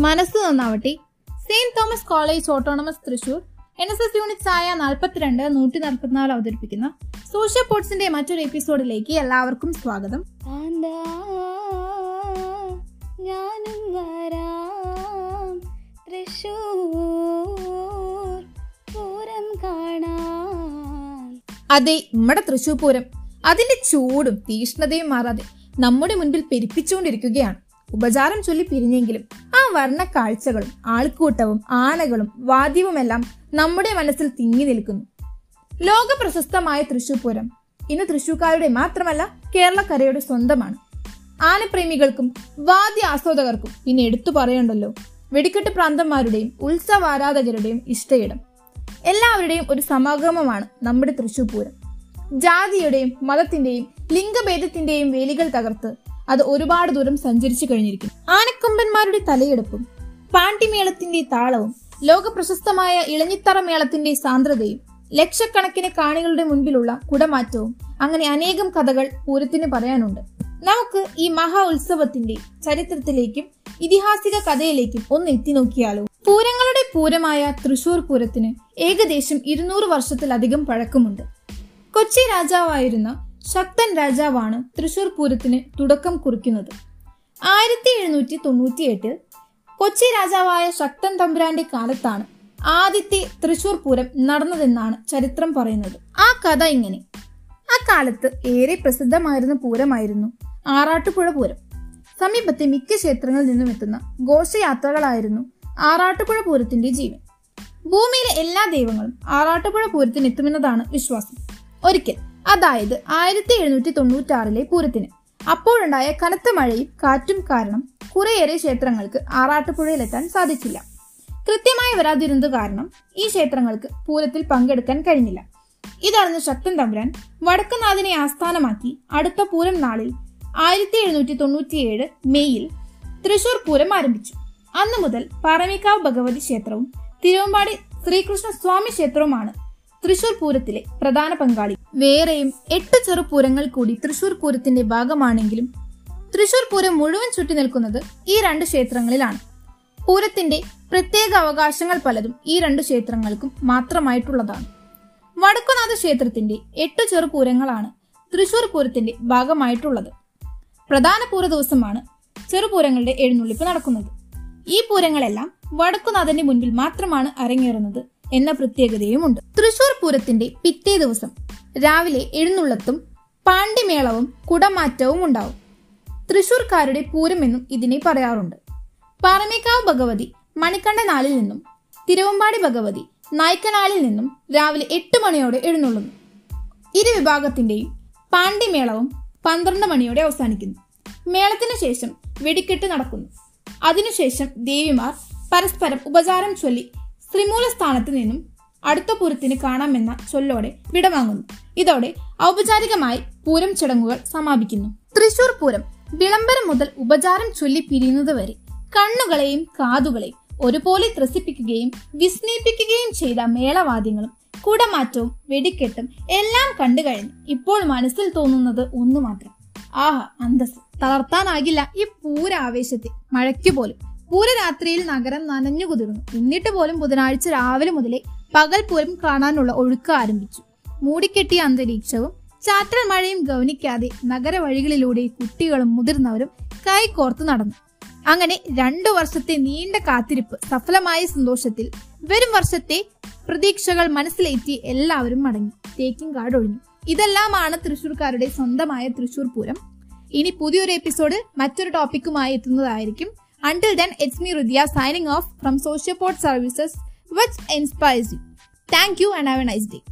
മനസ്സ് നന്നാവട്ടെ. Saint Thomas college autonomous Thrissur. N S S units ആയ നാൽപ്പത്തിരണ്ട് നൂറ്റി നാൽപ്പത്തിനാല് അവതരിപ്പിക്കുന്ന സോഷ്യൽ പോർട്സിന്റെ മറ്റൊരു എപ്പിസോഡിലേക്ക് എല്ലാവർക്കും സ്വാഗതം. ഞാനും വരാം. തൃശൂർ പൂരം കാണാൻ അതെ നമ്മുടെ തൃശൂർ പൂരം. അതിന്റെ ചൂടും തീഷ്ണതയും മാറാതെ നമ്മുടെ മുൻപിൽ പെരുപ്പിച്ചുകൊണ്ടിരിക്കുകയാണ്. ഉപചാരം ചൊല്ലി പിരിഞ്ഞെങ്കിലും ആ വർണ കാഴ്ചകളും ആൾക്കൂട്ടവും ആനകളും വാദ്യവുമെല്ലാം നമ്മുടെ മനസ്സിൽ തിങ്ങി നിൽക്കുന്നു. ലോക പ്രശസ്തമായ തൃശൂർ പൂരം ഇന്ന് തൃശൂർക്കാരുടെ മാത്രമല്ല കേരളക്കരയുടെ സ്വന്തമാണ്. ആനപ്രേമികൾക്കും വാദ്യ ആസ്വാദകർക്കും പിന്നെ എടുത്തു പറയണ്ടല്ലോ. വെടിക്കെട്ട് പ്രാന്തന്മാരുടെയും ഉത്സവാരാധകരുടെയും ഇഷ്ടയിടം. എല്ലാവരുടെയും ഒരു സമാഗമമാണ് നമ്മുടെ തൃശൂർ പൂരം. ജാതിയുടെയും മതത്തിന്റെയും ലിംഗഭേദത്തിന്റെയും വേലികൾ തകർത്ത് അത് ഒരുപാട് ദൂരം സഞ്ചരിച്ചു കഴിഞ്ഞിരിക്കുന്നു ആനക്കൊമ്പന്മാരുടെ തലയെടുപ്പും പാണ്ടിമേളത്തിന്റെ താളവും ലോക പ്രശസ്തമായ ഇളഞ്ഞിത്തറ മേളത്തിന്റെ സാന്ദ്രതയും ലക്ഷക്കണക്കിന് കാണികളുടെ മുൻപിലുള്ള കുടമാറ്റവും അങ്ങനെ അനേകം കഥകൾ പൂരത്തിന് പറയാനുണ്ട്. നമുക്ക് ഈ മഹാ ഉത്സവത്തിന്റെ ചരിത്രത്തിലേക്കും ഇതിഹാസിക കഥയിലേക്കും ഒന്ന് എത്തിനോക്കിയാലോ പൂരങ്ങളുടെ പൂരമായ തൃശൂർ പൂരത്തിന് ഏകദേശം ഇരുന്നൂറ് വർഷത്തിലധികം പഴക്കമുണ്ട്. കൊച്ചി രാജാവായിരുന്ന ശക്തൻ രാജാവാണ് തൃശൂർ പൂരത്തിന് തുടക്കം കുറിക്കുന്നത്. ആയിരത്തി എഴുന്നൂറ്റി തൊണ്ണൂറ്റിയെട്ടിൽ കൊച്ചി രാജാവായ ശക്തൻ തമ്പുരാന്റെ കാലത്താണ് ആദ്യത്തെ തൃശൂർ പൂരം നടന്നതെന്നാണ് ചരിത്രം പറയുന്നത്. ആ കഥ ഇങ്ങനെ. ആ കാലത്ത് ഏറെ പ്രസിദ്ധമായിരുന്ന പൂരമായിരുന്നു ആറാട്ടുപുഴ പൂരം. സമീപത്തെ മിക്ക ക്ഷേത്രങ്ങളിൽ നിന്നും എത്തുന്ന ഘോഷയാത്രകളായിരുന്നു ആറാട്ടുപുഴ പൂരത്തിന്റെ ജീവൻ. ഭൂമിയിലെ എല്ലാ ദൈവങ്ങളും ആറാട്ടുപുഴ പൂരത്തിന് എത്തുമെന്നതാണ് വിശ്വാസം. ഒരിക്കൽ. അതായത് ആയിരത്തി എഴുന്നൂറ്റി തൊണ്ണൂറ്റി ആറിലെ പൂരത്തിന്. അപ്പോഴുണ്ടായ കനത്ത മഴയും കാറ്റും കാരണം കുറേയേറെ ക്ഷേത്രങ്ങൾക്ക് ആറാട്ടുപുഴയിലെത്താൻ സാധിച്ചില്ല. കൃത്യമായി വരാതിരുന്നത് കാരണം ഈ ക്ഷേത്രങ്ങൾക്ക് പൂരത്തിൽ പങ്കെടുക്കാൻ കഴിഞ്ഞില്ല. ഇതറിഞ്ഞ ശക്തൻ തമ്പുരാൻ വടക്കുനാഥിനെ ആസ്ഥാനമാക്കി അടുത്ത പൂരം നാളിൽ ആയിരത്തി എഴുന്നൂറ്റി തൊണ്ണൂറ്റിയേഴ് മെയ്യിൽ തൃശൂർ പൂരം ആരംഭിച്ചു. അന്നു മുതൽ പറമിക്കാവ് ഭഗവതി ക്ഷേത്രവും തിരുവമ്പാടി ശ്രീകൃഷ്ണ സ്വാമി ക്ഷേത്രവുമാണ് തൃശൂർ പൂരത്തിലെ പ്രധാന പങ്കാളി. വേറെയും എട്ട് ചെറുപൂരങ്ങൾ കൂടി തൃശൂർ പൂരത്തിന്റെ ഭാഗമാണെങ്കിലും തൃശൂർ പൂരം മുഴുവൻ ചുറ്റി നിൽക്കുന്നത് ഈ രണ്ട് ക്ഷേത്രങ്ങളിലാണ്. പൂരത്തിന്റെ പ്രത്യേക അവകാശങ്ങൾ പലതും ഈ രണ്ട് ക്ഷേത്രങ്ങൾക്കും മാത്രമായിട്ടുള്ളതാണ്. വടക്കുനാഥ ക്ഷേത്രത്തിന്റെ എട്ട് ചെറുപൂരങ്ങളാണ് തൃശൂർ പൂരത്തിന്റെ ഭാഗമായിട്ടുള്ളത്. പ്രധാന പൂര ദിവസമാണ് ചെറുപൂരങ്ങളുടെ എഴുന്നള്ളിപ്പ് നടക്കുന്നത്. ഈ പൂരങ്ങളെല്ലാം വടക്കുനാഥന്റെ മുൻപിൽ മാത്രമാണ് അരങ്ങേറുന്നത്. എന്ന പ്രത്യേകതയുമുണ്ട്. തൃശൂർ പൂരത്തിന്റെ പിറ്റേ ദിവസം രാവിലെ എഴുന്നള്ളത്തും പാണ്ഡിമേളവും കുടമാറ്റവും ഉണ്ടാവും. തൃശൂർക്കാരുടെ പൂരമെന്നും ഇതിനെ പറയാറുണ്ട്. പാറമേക്കാവ് ഭഗവതി മണിക്കണ്ഠനാലിൽ നിന്നും തിരുവമ്പാടി ഭഗവതി നായ്ക്കനാലിൽ നിന്നും രാവിലെ എട്ട് മണിയോടെ എഴുന്നള്ളുന്നു. ഇരു വിഭാഗത്തിന്റെയും പാണ്ഡിമേളവും പന്ത്രണ്ട് മണിയോടെ അവസാനിക്കുന്നു. മേളത്തിന് ശേഷം വെടിക്കെട്ട് നടക്കുന്നു. അതിനുശേഷം ദേവിമാർ പരസ്പരം ഉപചാരം ചൊല്ലി ശ്രീമൂല സ്ഥാനത്ത് നിന്നും അടുത്ത പൂരത്തിന് കാണാമെന്ന ചൊല്ലോടെ വിടവാങ്ങുന്നു. ഇതോടെ ഔപചാരികമായി പൂരം ചടങ്ങുകൾ സമാപിക്കുന്നു. തൃശൂർ പൂരം വിളംബരം മുതൽ ഉപചാരം ചൊല്ലി പിരിയുന്നത് വരെ കണ്ണുകളെയും കാതുകളെയും ഒരുപോലെ ത്രസിപ്പിക്കുകയും വിസ്മയിപ്പിക്കുകയും ചെയ്ത മേളവാദ്യങ്ങളും കുടമാറ്റവും വെടിക്കെട്ടും എല്ലാം കണ്ടു കഴിഞ്ഞു ഇപ്പോൾ മനസ്സിൽ തോന്നുന്നത് ഒന്നു മാത്രം ആഹാ അന്തസ് തളർത്താനാകില്ല ഈ പൂരാവേശത്തെ. മഴയ്ക്ക് പോലും പൂരരാത്രിയിൽ നഗരം നനഞ്ഞു കുതിർന്നു. എന്നിട്ട് പോലും ബുധനാഴ്ച രാവിലെ മുതലേ പകൽ പൂരം കാണാനുള്ള ഒഴുക്ക് ആരംഭിച്ചു. മൂടിക്കെട്ടിയ അന്തരീക്ഷവും ചാറ്റൽ മഴയും ഗവനിക്കാതെ നഗരവഴികളിലൂടെ കുട്ടികളും മുതിർന്നവരും കൈകോർത്ത് നടന്നു. അങ്ങനെ രണ്ടു വർഷത്തെ നീണ്ട കാത്തിരിപ്പ് സഫലമായ സന്തോഷത്തിൽ വരും വർഷത്തെ പ്രതീക്ഷകൾ മനസ്സിലേറ്റി എല്ലാവരും മടങ്ങി. കാർഡ് ഒഴിഞ്ഞു. ഇതെല്ലാമാണ് തൃശ്ശൂർക്കാരുടെ സ്വന്തമായ തൃശ്ശൂർ പൂരം. ഇനി പുതിയൊരു എപ്പിസോഡ് മറ്റൊരു ടോപ്പിക്കുമായി എത്തുന്നതായിരിക്കും. Until then, it's me Rudhya signing off from Sociopod Services, which inspires you. Thank you and have a nice day.